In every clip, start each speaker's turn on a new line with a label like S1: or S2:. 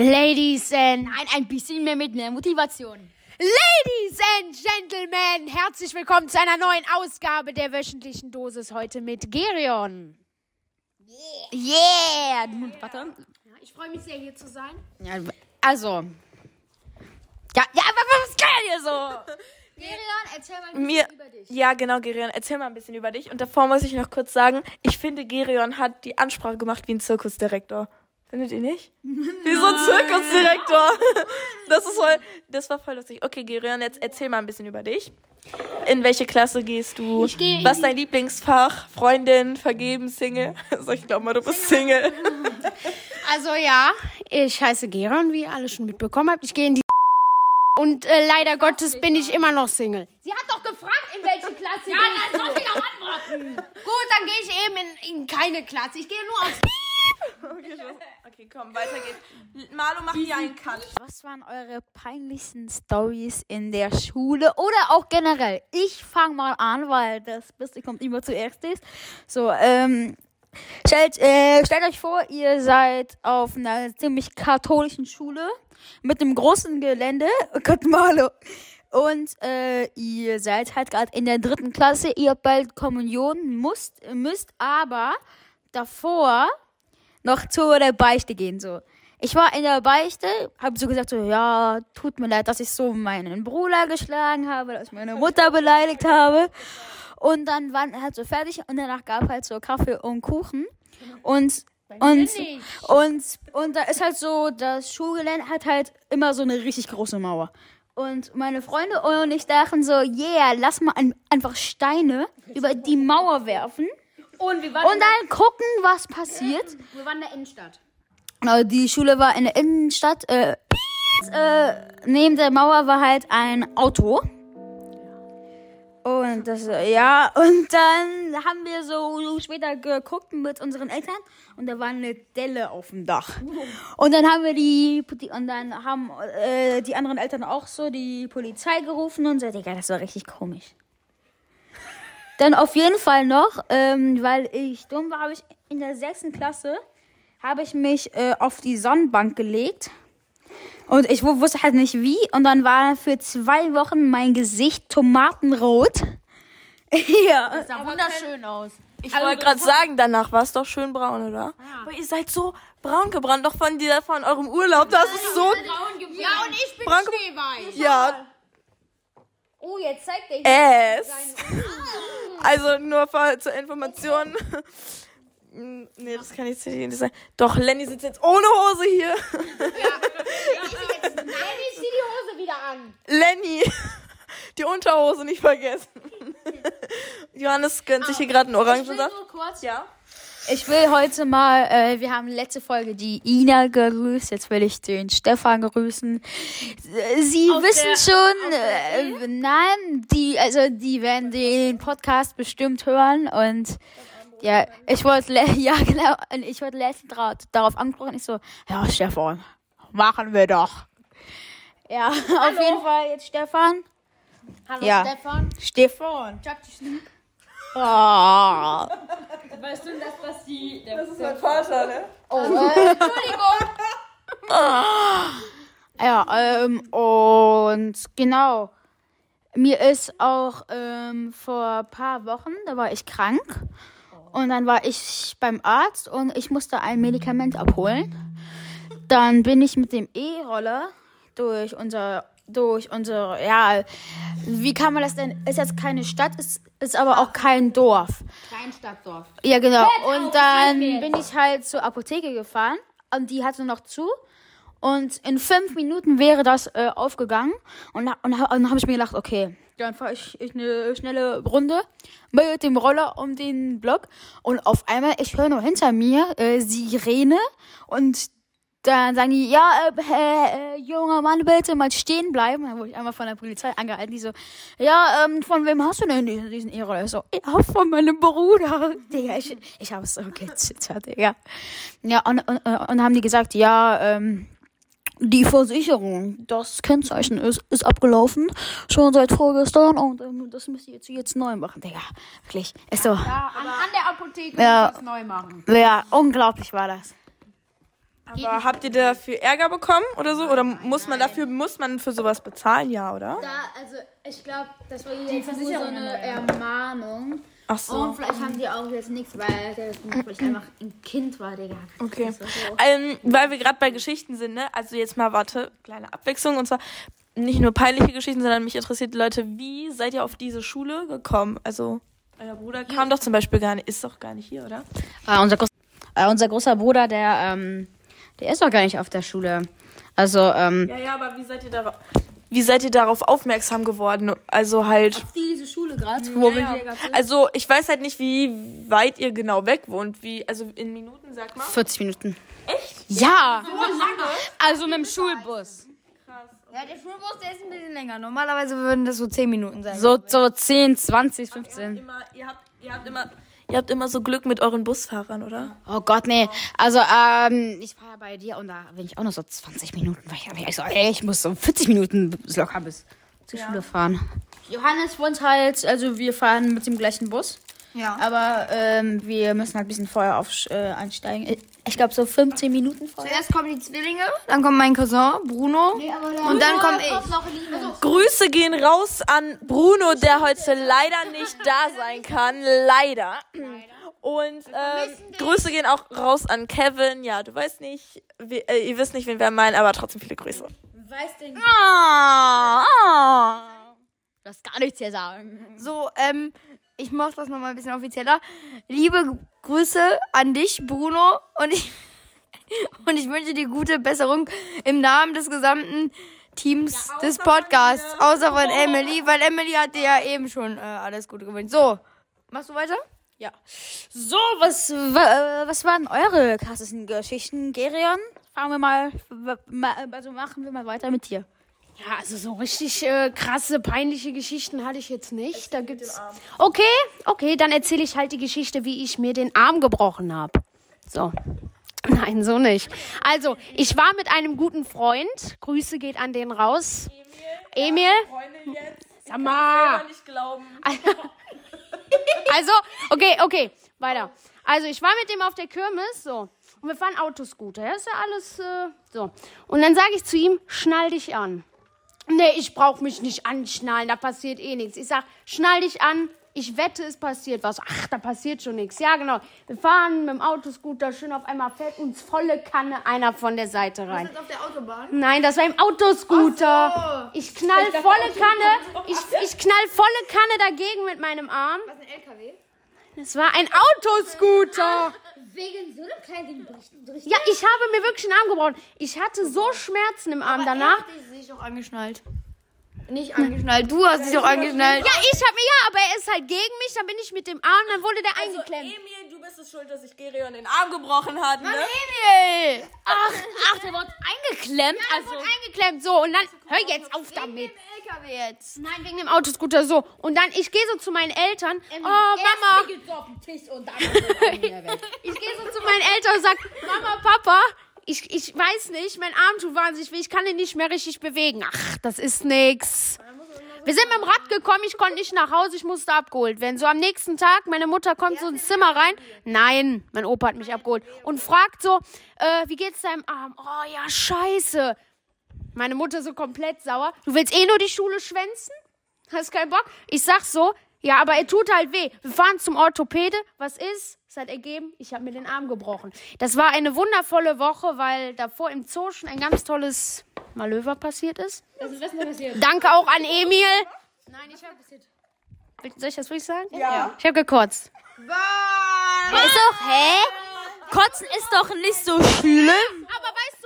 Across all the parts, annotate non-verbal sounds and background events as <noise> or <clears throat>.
S1: Ladies and
S2: Nein, ein bisschen mehr mit mehr Motivation.
S1: Ladies and Gentlemen, herzlich willkommen zu einer neuen Ausgabe der wöchentlichen Dosis heute mit Gerion.
S2: Yeah! Warte.
S1: Ja, ich freue mich sehr hier zu sein.
S2: Ja, also. Ja, ja, aber was kann hier so? <laughs>
S1: Gerion, erzähl mal ein
S3: Mir,
S1: bisschen über dich.
S3: ja, genau, Gerion, erzähl mal ein bisschen über dich. Und davor muss ich noch kurz sagen, ich finde, Gerion hat die Ansprache gemacht wie ein Zirkusdirektor. Findet ihr nicht? Wie so ein Zirkusdirektor. <laughs> Das ist voll, das war voll lustig. Okay, Gerion, jetzt erzähl mal ein bisschen über dich. In welche Klasse gehst du?
S1: Ich gehe in
S3: Was ist dein Lieblingsfach? Freundin, vergeben, Single? <laughs> Also ich glaube mal, du bist Single. <laughs>
S1: Also ja, ich heiße Gerion, wie ihr alle schon mitbekommen habt. Ich gehe in die und äh, leider Gottes bin ich immer noch Single. Sie hat doch gefragt, in welche Klasse ja, dann soll sie doch antworten. Gut, dann gehe ich eben in, in keine Klasse. Ich gehe nur aufs
S3: Okay. Okay, komm, weiter geht's. Marlo, mach hier einen Cut.
S2: Was waren eure peinlichsten Stories in der Schule oder auch generell? Ich fange mal an, weil das Beste kommt immer zuerst ist. So, ähm, stellt, äh, stellt euch vor, ihr seid auf einer ziemlich katholischen Schule mit einem großen Gelände. Oh Gott, Marlo. Und äh, ihr seid halt gerade in der dritten Klasse, ihr habt bald Kommunion, müsst, müsst aber davor noch zu der Beichte gehen. So. Ich war in der Beichte, habe so gesagt, so, ja, tut mir leid, dass ich so meinen Bruder geschlagen habe, dass ich meine Mutter beleidigt habe. Und dann waren halt so fertig und danach gab halt so Kaffee und Kuchen. Und und, und, und da ist halt so, das Schulgelände hat halt immer so eine richtig große Mauer. Und meine Freunde und ich dachten so, yeah, lass mal ein, einfach Steine über die Mauer werfen
S1: Und wir waren,
S2: und dann gucken, was passiert.
S1: wir waren in der Innenstadt.
S2: Die Schule war in der Innenstadt. Äh, äh, neben der Mauer war halt ein Auto. Und das, ja, und dann haben wir so später geguckt mit unseren Eltern und da war eine Delle auf dem Dach. Und dann haben wir die, die und dann haben äh, die anderen Eltern auch so die Polizei gerufen und so, Digga, das war richtig komisch. Dann auf jeden Fall noch, ähm, weil ich dumm war, habe ich in der sechsten Klasse habe ich mich äh, auf die Sonnenbank gelegt. Und ich wu- wusste halt nicht wie. Und dann war für zwei Wochen mein Gesicht tomatenrot. <laughs> ja.
S1: Sah wunderschön aus.
S3: Ich wollte gerade sagen, danach war es doch schön braun, oder? Aber ihr seid so braun gebrannt, doch von dieser, von eurem Urlaub. Das ist so.
S1: Ja, und ich bin
S3: Branko-
S1: schneeweiß.
S3: Ja,
S2: Oh, jetzt zeigt er
S3: es. Also nur für, zur Information. <laughs> Nee, das kann ich jetzt nicht sagen. Doch, Lenny sitzt jetzt ohne Hose hier.
S1: Nein, ich zieh die Hose wieder an.
S3: Lenny, die Unterhose nicht vergessen. <laughs> Johannes gönnt sich hier gerade einen Orangensaft.
S1: Nur kurz.
S3: Ja.
S2: Ich will heute mal, äh, wir haben letzte Folge die Ina grüßt, jetzt will ich den Stefan grüßen. Sie
S1: Aus
S2: wissen
S1: der-
S2: schon, äh, nein, die, also die werden den Podcast bestimmt hören und ja, ich wollte, <laughs> ja genau, und ich wollte letztens darauf angesprochen, ich so, ja Stefan, machen wir doch. Ja, <laughs> auf jeden Fall jetzt Stefan.
S1: Hallo
S2: Ja.
S1: Stefan.
S2: Stefan.
S1: Nicht.
S2: Oh.
S1: Weißt du, dass das die... Der
S3: Das ist mein Vater, ne? <laughs>
S2: Ja, ähm, und genau. Mir ist auch ähm, vor ein paar Wochen, da war ich krank. Und dann war ich beim Arzt und ich musste ein Medikament abholen. Dann bin ich mit dem E-Roller durch unser, durch unsere, ja, wie kann man das denn? Ist jetzt keine Stadt, ist, ist aber auch kein Dorf.
S1: Kleinstadtdorf.
S2: Ja, genau.
S1: auf,
S2: Und dann
S1: zeig mir
S2: bin ich halt zur Apotheke gefahren und die hatte noch zu. Und in fünf Minuten wäre das äh, aufgegangen. Und, und, und dann habe ich mir gedacht, okay, dann fahre ich, ich eine schnelle Runde mit dem Roller um den Block. Und auf einmal, ich höre nur hinter mir äh, Sirene. Und dann sagen die, ja, äh, äh, äh, junger Mann, bitte mal stehen bleiben. Dann wurde ich einmal von der Polizei angehalten, die so, ja, ähm, von wem hast du denn diesen, diesen E-Roller? Ich so, ja, von meinem Bruder. <laughs> Digga, ich, ich hab so gezittert, Digga. Ja, und, und, und dann haben die gesagt, ja, ähm, die Versicherung, das Kennzeichen ist, ist abgelaufen, schon seit vorgestern und ähm, das müsst ihr jetzt, jetzt neu machen, Digga. Wirklich, ist so,
S1: Ja, an, an der Apotheke
S2: Ja.
S1: neu machen.
S2: ja, unglaublich war das.
S3: Aber habt ihr dafür Ärger bekommen oder so? Oder muss man dafür, muss man für sowas bezahlen? Ja, oder?
S1: Da, also ich glaube, das war jetzt nur so eine Ermahnung.
S3: Ach so.
S1: Und vielleicht haben die auch jetzt nichts, weil der vielleicht einfach ein Kind war, Digga.
S3: Okay.
S1: So.
S3: Ähm, weil wir gerade bei Geschichten sind, ne? Also jetzt mal, warte, kleine Abwechslung. Und zwar nicht nur peinliche Geschichten, sondern mich interessiert, Leute, wie seid ihr auf diese Schule gekommen? Also, euer Bruder kam doch zum Beispiel gar nicht, ist doch gar nicht hier, oder?
S2: Äh, unser, groß, äh, unser großer Bruder, der, ähm, der ist doch gar nicht auf der Schule. Also, ähm,
S3: Ja, ja, aber wie seid ihr darauf, wie seid ihr darauf aufmerksam geworden? Also halt,
S1: Diese Schule gerade, wo wir hier gerade sind.
S3: also ich weiß halt nicht, wie weit ihr genau weg wohnt. Wie, also in Minuten, sag mal.
S2: 40 Minuten. Echt? Ja! Also mit dem Schulbus.
S1: Ja, der Schulbus, der ist ein bisschen länger. Normalerweise würden das so 10 Minuten sein.
S2: So, so 10, 20, 15.
S3: Immer, ihr habt, ihr habt immer, ihr habt immer so Glück mit euren Busfahrern, oder?
S2: Oh Gott, nee. Also, ähm, ich war ja bei dir und da bin ich auch noch so 20 Minuten, weil ich, ich so, ey, ich muss so 40 Minuten locker bis zur Schule fahren. Johannes wohnt halt, also wir fahren mit dem gleichen Bus.
S1: Ja.
S2: Aber ähm, wir müssen halt ein bisschen vorher auf, äh, einsteigen. Ich- glaube so 15 Minuten vorher.
S1: Zuerst kommen die Zwillinge, dann kommt mein Cousin Bruno und dann komme ich.
S3: Grüße gehen raus an Bruno, der heute leider nicht da sein kann. Leider. Und ähm, Grüße gehen auch raus an Kevin. Ja, du weißt nicht, wie, äh, ihr wisst nicht, wen wir meinen, aber trotzdem viele Grüße.
S2: Ah, ah. Du hast gar nichts hier sagen.
S1: So, ähm, ich mache das nochmal ein bisschen offizieller. Liebe Grüße an dich, Bruno, und ich, <laughs> und ich wünsche dir gute Besserung im Namen des gesamten Teams des Podcasts, außer von Emily, weil Emily hat dir ja eben schon äh, alles Gute gewünscht. So, machst du weiter?
S2: Ja. So, was, wa- äh, was waren eure krassesten Geschichten, Gerion? Fangen wir mal, also machen wir mal weiter mit dir.
S4: Ja, also so richtig äh, krasse, peinliche Geschichten hatte ich jetzt nicht. Da gibt's. Okay, okay, dann erzähle ich halt die Geschichte, wie ich mir den Arm gebrochen habe. So. <laughs> Nein, so nicht. Also, ich war mit einem guten Freund. Grüße geht an den raus. Emil. Sag mal.
S3: nicht glauben. <laughs>
S4: Also, okay, okay, weiter. Also, ich war mit dem auf der Kirmes, so. Und wir fahren Autoscooter. Ja, ist ja alles, äh, so. Und dann sage ich zu ihm, schnall dich an. Nee, ich brauch mich nicht anschnallen, da passiert eh nichts. Ich sag, schnall dich an. Ich wette, es passiert was. Ach, da passiert schon nichts. Ja, genau. Wir fahren mit dem Autoscooter schön auf einmal fällt uns volle Kanne einer von der Seite rein.
S1: auf der Autobahn?
S4: Nein, das war im Autoscooter. Ich knall volle Kanne. Ich, ich knall volle Kanne dagegen mit meinem Arm.
S1: Was ein LKW?
S4: Es war ein Autoscooter.
S1: Wegen so einem kleinen Bericht.
S4: Ja, ich habe mir wirklich einen Arm gebrochen. Ich hatte so Schmerzen im Arm danach.
S1: Er hat sich doch angeschnallt. Nicht angeschnallt, du hast dich doch angeschnallt.
S4: Ja, ich habe mir ja, aber er ist halt gegen mich. Dann bin ich mit dem Arm, dann wurde der eingeklemmt.
S3: Emil, du bist es schuld, dass sich Gerion den Arm gebrochen hat, ne?
S1: Emil!
S2: Ach, ach, der wurde eingeklemmt.
S4: Er
S2: also,
S4: wurde eingeklemmt, so. Und dann, hör jetzt auf damit.
S1: LKW jetzt.
S4: Nein, wegen dem Autoscooter, so. Und dann, ich gehe so zu meinen Eltern. Oh, Mama. <laughs> Ich gehe so zu meinen Eltern und sag, Mama, Papa, ich, ich weiß nicht, mein Arm tut wahnsinnig weh, ich kann ihn nicht mehr richtig bewegen. Ach, das ist nix. Wir sind mit dem Rad gekommen, ich konnte nicht nach Hause, ich musste abgeholt werden. So am nächsten Tag, meine Mutter kommt so ins Zimmer rein. Nein, mein Opa hat mich abgeholt. Und fragt so, äh, wie geht's deinem Arm? Oh ja, scheiße. Meine Mutter so komplett sauer. Du willst eh nur die Schule schwänzen? Hast keinen Bock? Ich sag so, ja, aber er tut halt weh. Wir fahren zum Orthopäde. Was ist? Es hat ergeben, ich habe mir den Arm gebrochen. Das war eine wundervolle Woche, weil davor im Zoo schon ein ganz tolles Malöver passiert ist. Danke auch an Emil. Nein, ich habe Soll ich das wirklich sagen? Ja. Ich habe gekotzt.
S2: ja, ist doch, hä? Kotzen ist doch nicht so schlimm.
S4: Aber weißt?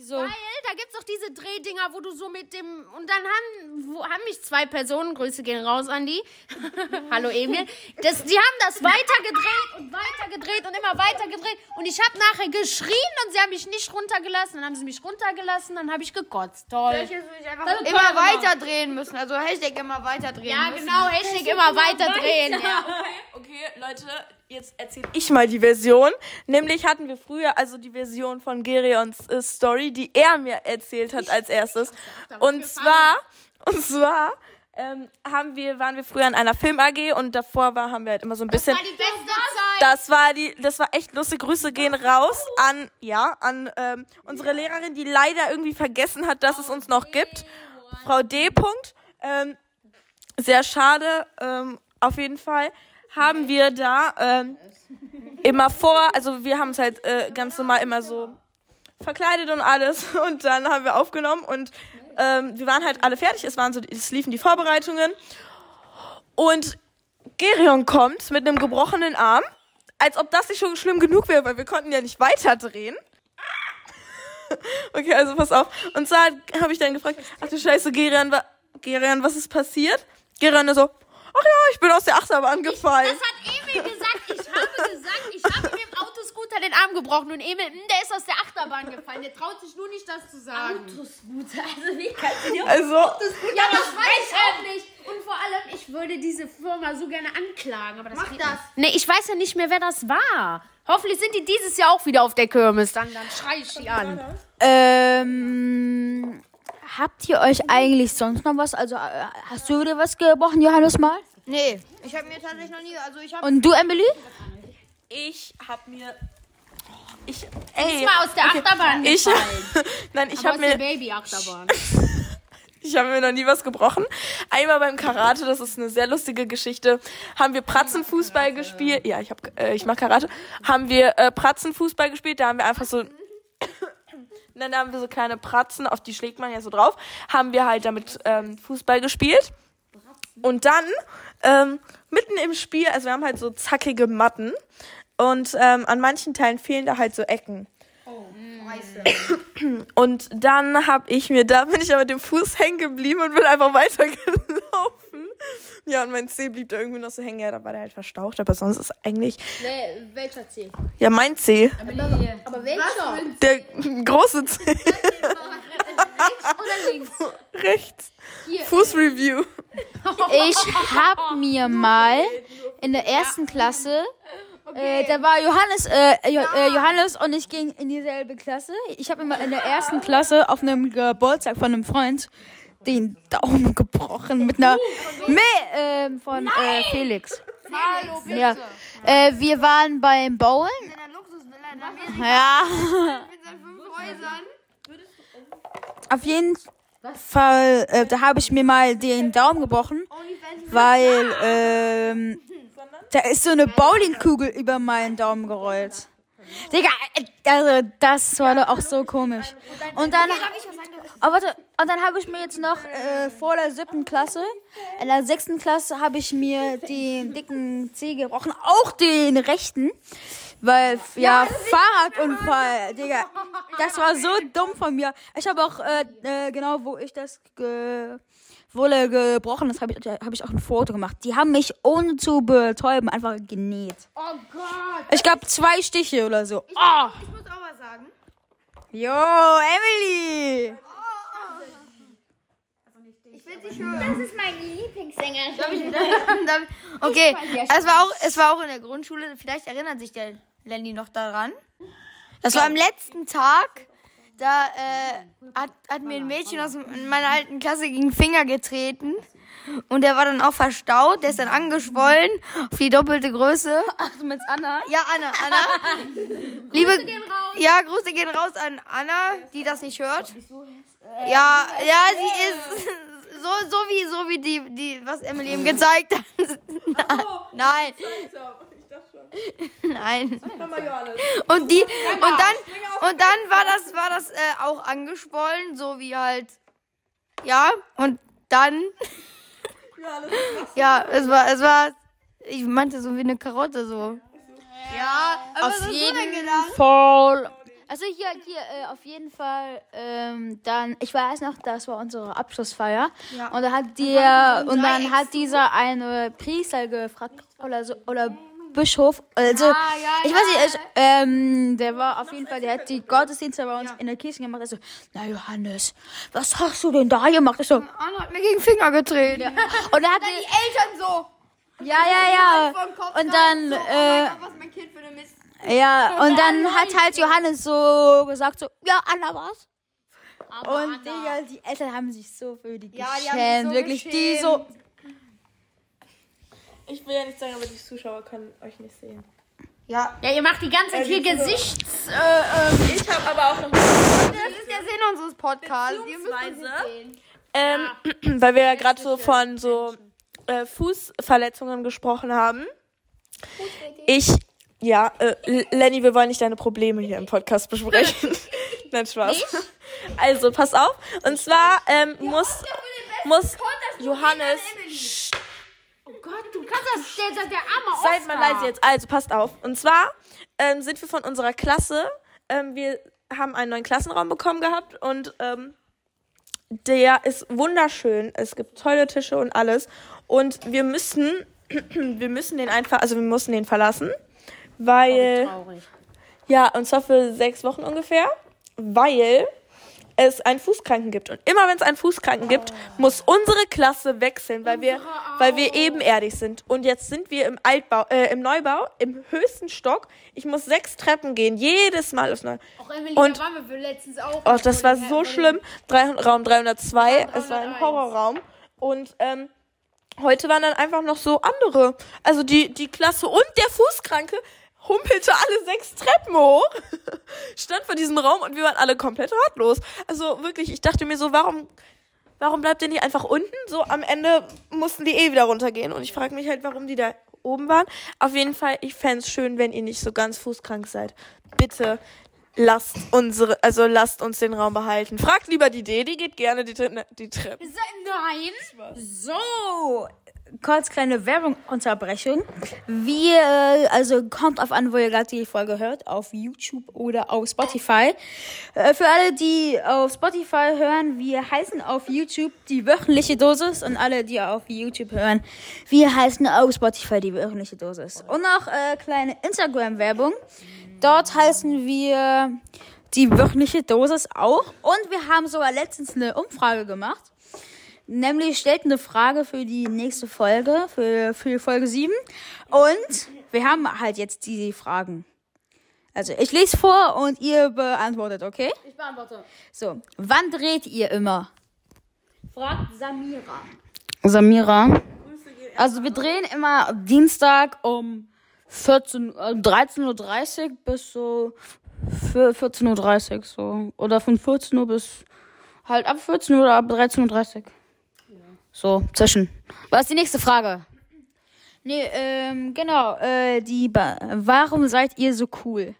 S2: Wieso?
S4: Weil da gibt's doch diese Drehdinger, wo du so mit dem und dann haben, wo, haben mich zwei Personen, Grüße gehen raus an die. <laughs> Hallo Emil. Das, die haben das weiter gedreht und weiter gedreht und immer weiter gedreht und ich habe nachher geschrien und sie haben mich nicht runtergelassen. Dann haben sie mich runtergelassen, dann habe ich gekotzt. Toll.
S1: Würde ich einfach immer weiter drehen müssen. Also Hashtag immer weiter drehen
S4: Ja,
S1: müssen.
S4: genau, Hashtag immer weiter drehen. Ja.
S3: Okay, Leute, jetzt erzähle ich mal die Version. Nämlich hatten wir früher also die Version von Gerions äh, Story, die er mir erzählt hat als erstes. Und zwar, <laughs> und zwar ähm, haben wir, waren wir früher in einer Film AG und davor war, haben wir halt immer so ein bisschen.
S4: War die beste Zeit.
S3: Das war die, das war echt lustig. Grüße gehen raus an, ja, an ähm, unsere Lehrerin, die leider irgendwie vergessen hat, dass es uns noch gibt. Frau D. Punkt. Ähm, sehr schade. Ähm, auf jeden Fall haben wir da ähm, immer vor, also wir haben es halt äh, ganz normal immer so verkleidet und alles <laughs> und dann haben wir aufgenommen und ähm, wir waren halt alle fertig. Es waren so, es liefen die Vorbereitungen und Gerion kommt mit einem gebrochenen Arm, als ob das nicht schon schlimm genug wäre, weil wir konnten ja nicht weiterdrehen. <laughs> Okay, also pass auf. Und zwar habe ich dann gefragt, ach du Scheiße, Gerion, wa Gerion, was ist passiert? Gerion so, ach ja, ich bin aus der Achterbahn gefallen.
S4: Das hat Emil gesagt. Ich habe gesagt, ich habe mir im Autoscooter den Arm gebrochen und Emil, hm, der ist aus der Achterbahn gefallen. Der traut sich nur nicht, das zu sagen.
S2: Autoscooter, also wie kannst du dir
S3: Also,
S4: Ja, das weiß ich auch nicht. Und vor allem, ich würde diese Firma so gerne anklagen. Aber das Mach das. Nee, ich weiß ja nicht mehr, wer das war. Hoffentlich sind die dieses Jahr auch wieder auf der Kirmes. Dann, dann schrei ich die an.
S2: Ähm, habt ihr euch eigentlich sonst noch was? Also, äh, hast du dir was gebrochen, Johannes mal?
S1: Nee, ich habe mir tatsächlich noch nie. Also ich habe.
S2: Und du, Emily?
S3: ich hab mir, ich,
S4: Ist
S3: ey,
S4: mal aus der Achterbahn
S3: ich,
S4: gefallen. <laughs>
S3: nein, ich habe mir,
S4: Baby-Achterbahn. <laughs>
S3: Ich habe mir noch nie was gebrochen. Einmal beim Karate, das ist eine sehr lustige Geschichte, haben wir Pratzenfußball gespielt. Ja, ich hab, äh, ich mach Karate. Haben wir äh, Pratzenfußball gespielt. Da haben wir einfach so, <coughs> dann haben wir so kleine Pratzen, auf die schlägt man ja so drauf. Haben wir halt damit ähm, Fußball gespielt. Und dann ähm, mitten im Spiel, also wir haben halt so zackige Matten und ähm, an manchen Teilen fehlen da halt so Ecken. Und dann hab ich mir, da bin ich aber mit dem Fuß hängen geblieben und bin einfach weitergelaufen. Ja, und mein Zeh blieb da irgendwie noch so hängen. Ja, da war der halt verstaucht, aber sonst ist eigentlich,
S4: Nee, welcher Zeh?
S3: ja, mein Zeh.
S4: Aber welcher?
S3: Der große Zeh.
S4: Oder links? <laughs>
S3: Rechts. Fußreview.
S2: Ich hab mir mal in der ersten Klasse, äh, da war Johannes, äh, jo äh, Johannes und ich ging in dieselbe Klasse. Ich habe mir mal in der ersten Klasse auf einem Geburtstag von einem Freund den Daumen gebrochen mit einer nee, äh, von äh, Felix.
S1: Hallo, bitte.
S2: Ja, äh, wir waren beim Bowlen.
S1: In einer Luxusvilla in Amerika
S2: Ja,
S1: mit seinen fünf Häusern.
S2: Auf jeden Fall, äh, da habe ich mir mal den Daumen gebrochen, weil ähm, da ist so eine Bowlingkugel über meinen Daumen gerollt. Digga, äh, also das war doch auch so komisch. Und dann, oh, warte, und dann habe ich mir jetzt noch äh, vor der siebten Klasse, in der sechsten Klasse habe ich mir den dicken Zeh gebrochen, auch den rechten. Weil, ja, Fahrradunfall, Digga. Das war so dumm von mir. Ich habe auch, äh, äh, genau, wo ich das ge wolle gebrochen ist, habe ich, hab ich auch ein Foto gemacht. Die haben mich ohne zu betäuben einfach genäht.
S1: Oh Gott.
S2: Ich glaube, zwei Stiche oder so.
S1: Ich muss auch was sagen.
S2: Jo, Emily!
S1: Ich.
S4: Das ist mein Lieblingssänger. <laughs>
S1: Ich, okay, es war, auch, es war auch in der Grundschule. Vielleicht erinnert sich der Lenny noch daran. Das war am letzten Tag. Da äh, hat, hat mir ein Mädchen aus meiner alten Klasse gegen den Finger getreten. Und der war dann auch verstaut. Der ist dann angeschwollen auf die doppelte Größe.
S2: Ach, du meinst Anna?
S1: Ja, Anna, Anna. <laughs> Liebe, Ja, Grüße gehen raus an Anna, die das nicht hört. Ja, ja, sie ist <laughs> so, so wie, so wie die, die, was Emily ihm gezeigt hat. <laughs> Nein. <laughs> Nein. Und die, und dann, und dann war das, war das äh, auch angeschwollen, so wie halt, ja, und dann, <laughs> ja, es war, es war, ich meinte so wie eine Karotte, so. Ja, aber
S2: Auf jeden? Fall. Also hier, hier, äh, auf jeden Fall, ähm, dann, ich weiß noch, das war unsere Abschlussfeier.
S1: Ja.
S2: Und da hat der, und dann hat dieser eine Priester gefragt, oder so, oder Bischof, also,
S1: ja,
S2: ich weiß nicht, ich, ähm, der war auf jeden Fall, der hat die Gottesdienste bei uns in der Kirche gemacht. Also, na Johannes, was hast du denn da gemacht? Ich so, und
S1: Anna hat mir gegen den Finger getreten.
S2: dann hat
S1: Die
S2: die,
S1: Eltern so.
S2: ja, ja, ja. Und dann,
S1: so, oh
S2: äh. Ja, und dann hat halt Johannes so gesagt, so, ja, Anna was? Und Digga, die Eltern haben sich so für die
S1: Ja, die
S2: geschämt.
S1: so
S2: Wirklich, die
S1: geschämt.
S2: so.
S3: Ich will ja nicht sagen, aber die Zuschauer können euch nicht sehen. Ja.
S4: Ja, ihr macht die ganze Zeit hier Gesichts... Äh, ähm,
S3: Ich habe aber auch noch
S1: Das ist der Sinn unseres Podcasts. Ihr müsst uns nicht sehen.
S3: Ähm, weil wir ja gerade so von so äh, Fußverletzungen gesprochen haben. Ich, ja, äh, Lenny, wir wollen nicht deine Probleme hier im Podcast besprechen. <laughs> Nein, Spaß. Also, pass auf. Und zwar ähm, muss, muss Johannes,
S4: oh kannst das... Der, der, der arme
S3: seid mal leise jetzt. Also, passt auf. Und zwar ähm, sind wir von unserer Klasse, ähm, wir haben einen neuen Klassenraum bekommen gehabt und ähm, der ist wunderschön. Es gibt tolle Tische und alles. Und wir müssen, <clears throat> wir müssen den einfach, also wir mussten den verlassen, weil,
S4: Traurig.
S3: ja, und zwar für sechs Wochen ungefähr, weil es einen Fußkranken gibt. Und immer wenn es einen Fußkranken gibt, muss unsere Klasse wechseln, weil wir, weil wir ebenerdig sind. Und jetzt sind wir im Altbau, äh, im Neubau, im höchsten Stock. Ich muss sechs Treppen gehen, jedes Mal aufs Neue.
S4: Auch Emily,
S3: Und-
S4: da waren wir für letztens auch.
S3: Oh, das war so schlimm. Drei, Raum 302, es war ein
S4: 301.
S3: Horrorraum. Und ähm, heute waren dann einfach noch so andere. Also die, die Klasse und der Fußkranke humpelte alle sechs Treppen hoch, <laughs> stand vor diesem Raum und wir waren alle komplett ratlos. Also wirklich, ich dachte mir so, warum, warum bleibt ihr nicht einfach unten? So am Ende mussten die eh wieder runtergehen. Und ich frage mich halt, warum die da oben waren. Auf jeden Fall, ich fänd's schön, wenn ihr nicht so ganz fußkrank seid. Bitte lasst unsere, also lasst uns den Raum behalten. Fragt lieber die D, die geht gerne die, Tre- die Treppe.
S4: Nein.
S2: So, kurz kleine Werbungunterbrechung. Wir, also kommt auf an, wo ihr gerade die Folge hört, auf YouTube oder auf Spotify. Äh, für alle, die auf Spotify hören, wir heißen auf YouTube die wöchentliche Dosis und alle, die auf YouTube hören, wir heißen auf Spotify die wöchentliche Dosis. Und noch äh, kleine Instagram-Werbung. Dort heißen wir die wöchentliche Dosis auch. Und wir haben sogar letztens eine Umfrage gemacht. Nämlich stellt eine Frage für die nächste Folge, für, für Folge 7. Und wir haben halt jetzt die Fragen. Also ich lese vor und ihr beantwortet, okay?
S4: Ich beantworte.
S2: So, wann dreht ihr immer?
S4: Fragt Samira.
S2: Samira. Also wir drehen immer Dienstag um 14, äh, 13.30 Uhr bis so für 14.30 Uhr so. Oder von 14 Uhr bis halt ab 14 Uhr oder ab 13.30 Uhr. So, zwischen. Was ist die nächste Frage? Nee, ähm, genau, äh, die, ba warum seid ihr so cool?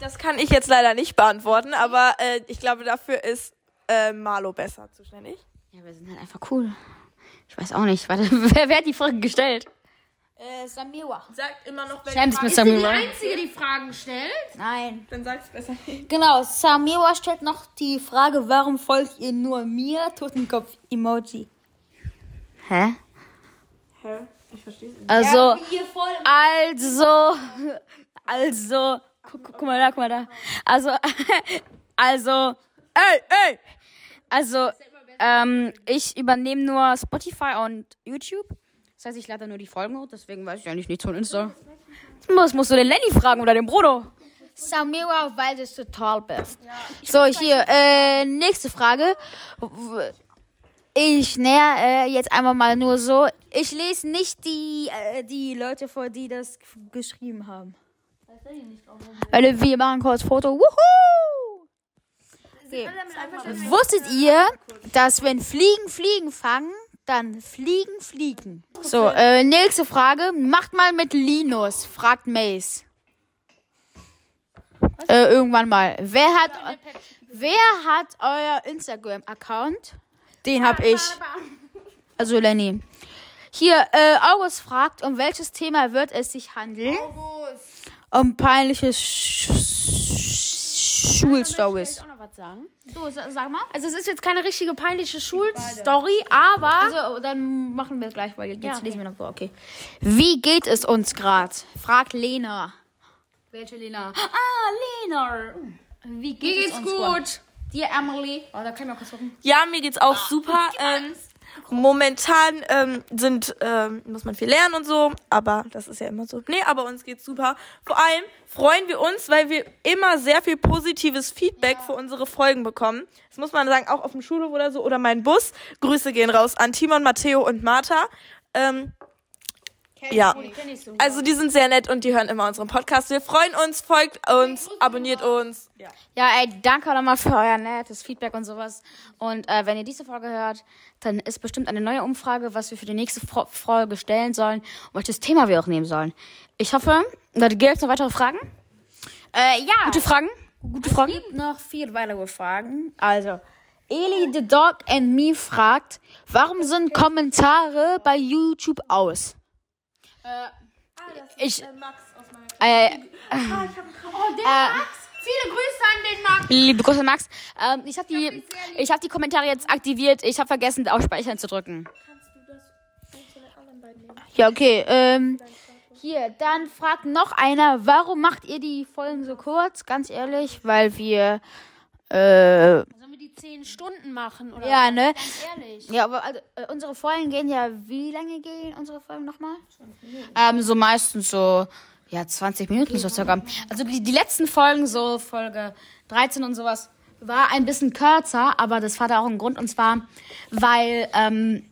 S3: Das kann ich jetzt leider nicht beantworten, aber äh, ich glaube, dafür ist äh, Marlo besser zuständig.
S2: Ja, wir sind halt einfach cool. Ich weiß auch nicht, warte, <laughs> wer, wer hat die Frage gestellt? Äh, Samira.
S3: Sagt immer noch, wenn
S2: mit
S4: Die? Einzige, die Fragen stellt.
S2: Nein.
S3: Dann sag's besser.
S2: Genau, Samira stellt noch die Frage, warum folgt ihr nur mir? Totenkopf-Emoji. Hä?
S3: Hä? Ich versteh's nicht.
S2: Also, also, also, guck, guck mal da, guck mal da. Also, <laughs> also,
S3: Ey, ey!
S2: also, ähm, ich übernehme nur Spotify und YouTube. Das heißt, ich lade nur die Folgen hoch, deswegen weiß ich eigentlich nichts von Insta. Das musst du den Lenny fragen oder den Bruder. Samira, weil du total bist. so, hier, äh, nächste Frage. Ich näher äh, jetzt einmal mal nur so. Ich lese nicht die, äh, die Leute vor, die das geschrieben haben. Weil wir machen kurz Foto. Wuhu! Okay. Wusstet ihr, dass wenn Fliegen Fliegen fangen, dann Fliegen fliegen? So, äh, nächste Frage. Macht mal mit Linus, fragt Mace. Äh, irgendwann mal. Wer hat, wer hat euer Instagram-Account? Den hab ich. Also Lenny. Hier, äh, August fragt, um welches Thema wird es sich handeln? Um peinliche Sch Sch Schulstories.
S4: auch noch was sagen.
S2: So, sa- sag mal.
S4: Also es ist jetzt keine richtige peinliche Schulstory, aber
S2: Also, dann machen wir es gleich, weil jetzt lesen wir noch so, okay. Wie geht es uns gerade? Fragt Lena. Welche Lena? Ah, Lena. Wie geht
S4: mir
S2: es
S4: geht's
S2: uns grad?
S4: gut.
S2: Dir, Emily. Oh, da kann ich mal kurz gucken.
S3: Ja, mir geht's auch super. Ähm, momentan ähm, sind, ähm, muss man viel lernen und so, aber das ist ja immer so. Nee, aber uns geht's super. Vor allem freuen wir uns, weil wir immer sehr viel positives Feedback für unsere Folgen bekommen. Das muss man sagen, auch auf dem Schulhof oder so oder mein Bus. Grüße gehen raus an Timon, Matteo und Martha. Ähm, Ja. Also die sind sehr nett und die hören immer unseren Podcast. Wir freuen uns, folgt uns, abonniert uns. Ja.
S2: Ja, ey, danke nochmal für euer nettes Feedback und sowas. Und äh, wenn ihr diese Folge hört, dann ist bestimmt eine neue Umfrage, was wir für die nächste Fro Folge stellen sollen und welches Thema wir auch nehmen sollen. Ich hoffe, da gibt es noch weitere Fragen.
S1: Äh, ja.
S2: Gute Fragen? Gute Fragen? Es gibt noch vier weitere Fragen. Also, Eli the Dog and Me fragt, warum sind Kommentare bei YouTube aus? Äh, ich, äh,
S1: Oh, der Max. Viele Grüße an den Max.
S2: liebe Grüße Max, ähm, ich habe die, ich habe die Kommentare jetzt aktiviert. Ich habe vergessen, auf Speichern zu drücken. Ja, okay. Ähm, hier, dann fragt noch einer, warum macht ihr die Folgen so kurz? Ganz ehrlich, weil wir, äh,
S1: die 10 Stunden machen? Oder
S2: ja, ne?
S1: Ehrlich.
S2: Ja, aber also, äh, unsere Folgen gehen ja, wie lange gehen unsere Folgen nochmal? Ähm, so meistens so, ja, 20 Minuten so circa. Also die, die letzten Folgen, so Folge 13 und sowas, war ein bisschen kürzer, aber das hatte auch einen Grund und zwar, weil, ähm,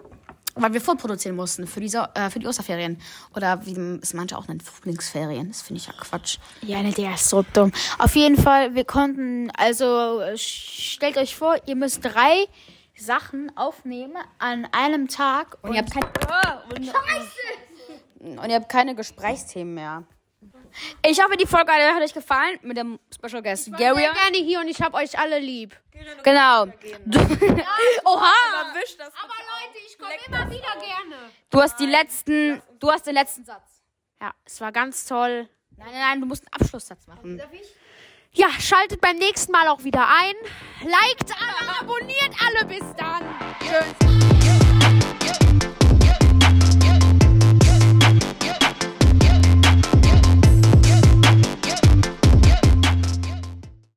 S2: weil wir vorproduzieren mussten für die, so äh, für die Osterferien. Oder wie es manche auch nennen, Frühlingsferien. Das finde ich ja Quatsch.
S1: Ja, ne, der ist so dumm.
S2: Auf jeden Fall, wir konnten, also stellt euch vor, ihr müsst drei Sachen aufnehmen an einem Tag und, ihr habt kein, und ihr habt keine Gesprächsthemen mehr. Ich hoffe, die Folge hat euch gefallen mit dem Special Guest Gary.
S1: gerne hier und ich hab euch alle lieb.
S2: Genau. Du, <laughs> Oha!
S1: Aber Leute, ich komme immer wieder gerne.
S2: Du hast die letzten, du hast den letzten Satz.
S1: Ja, es war ganz toll.
S2: Nein, nein, nein, du musst einen Abschlusssatz machen.
S1: Ja, schaltet beim nächsten Mal auch wieder ein. Liked alle, abonniert alle. Bis dann. Tschüss.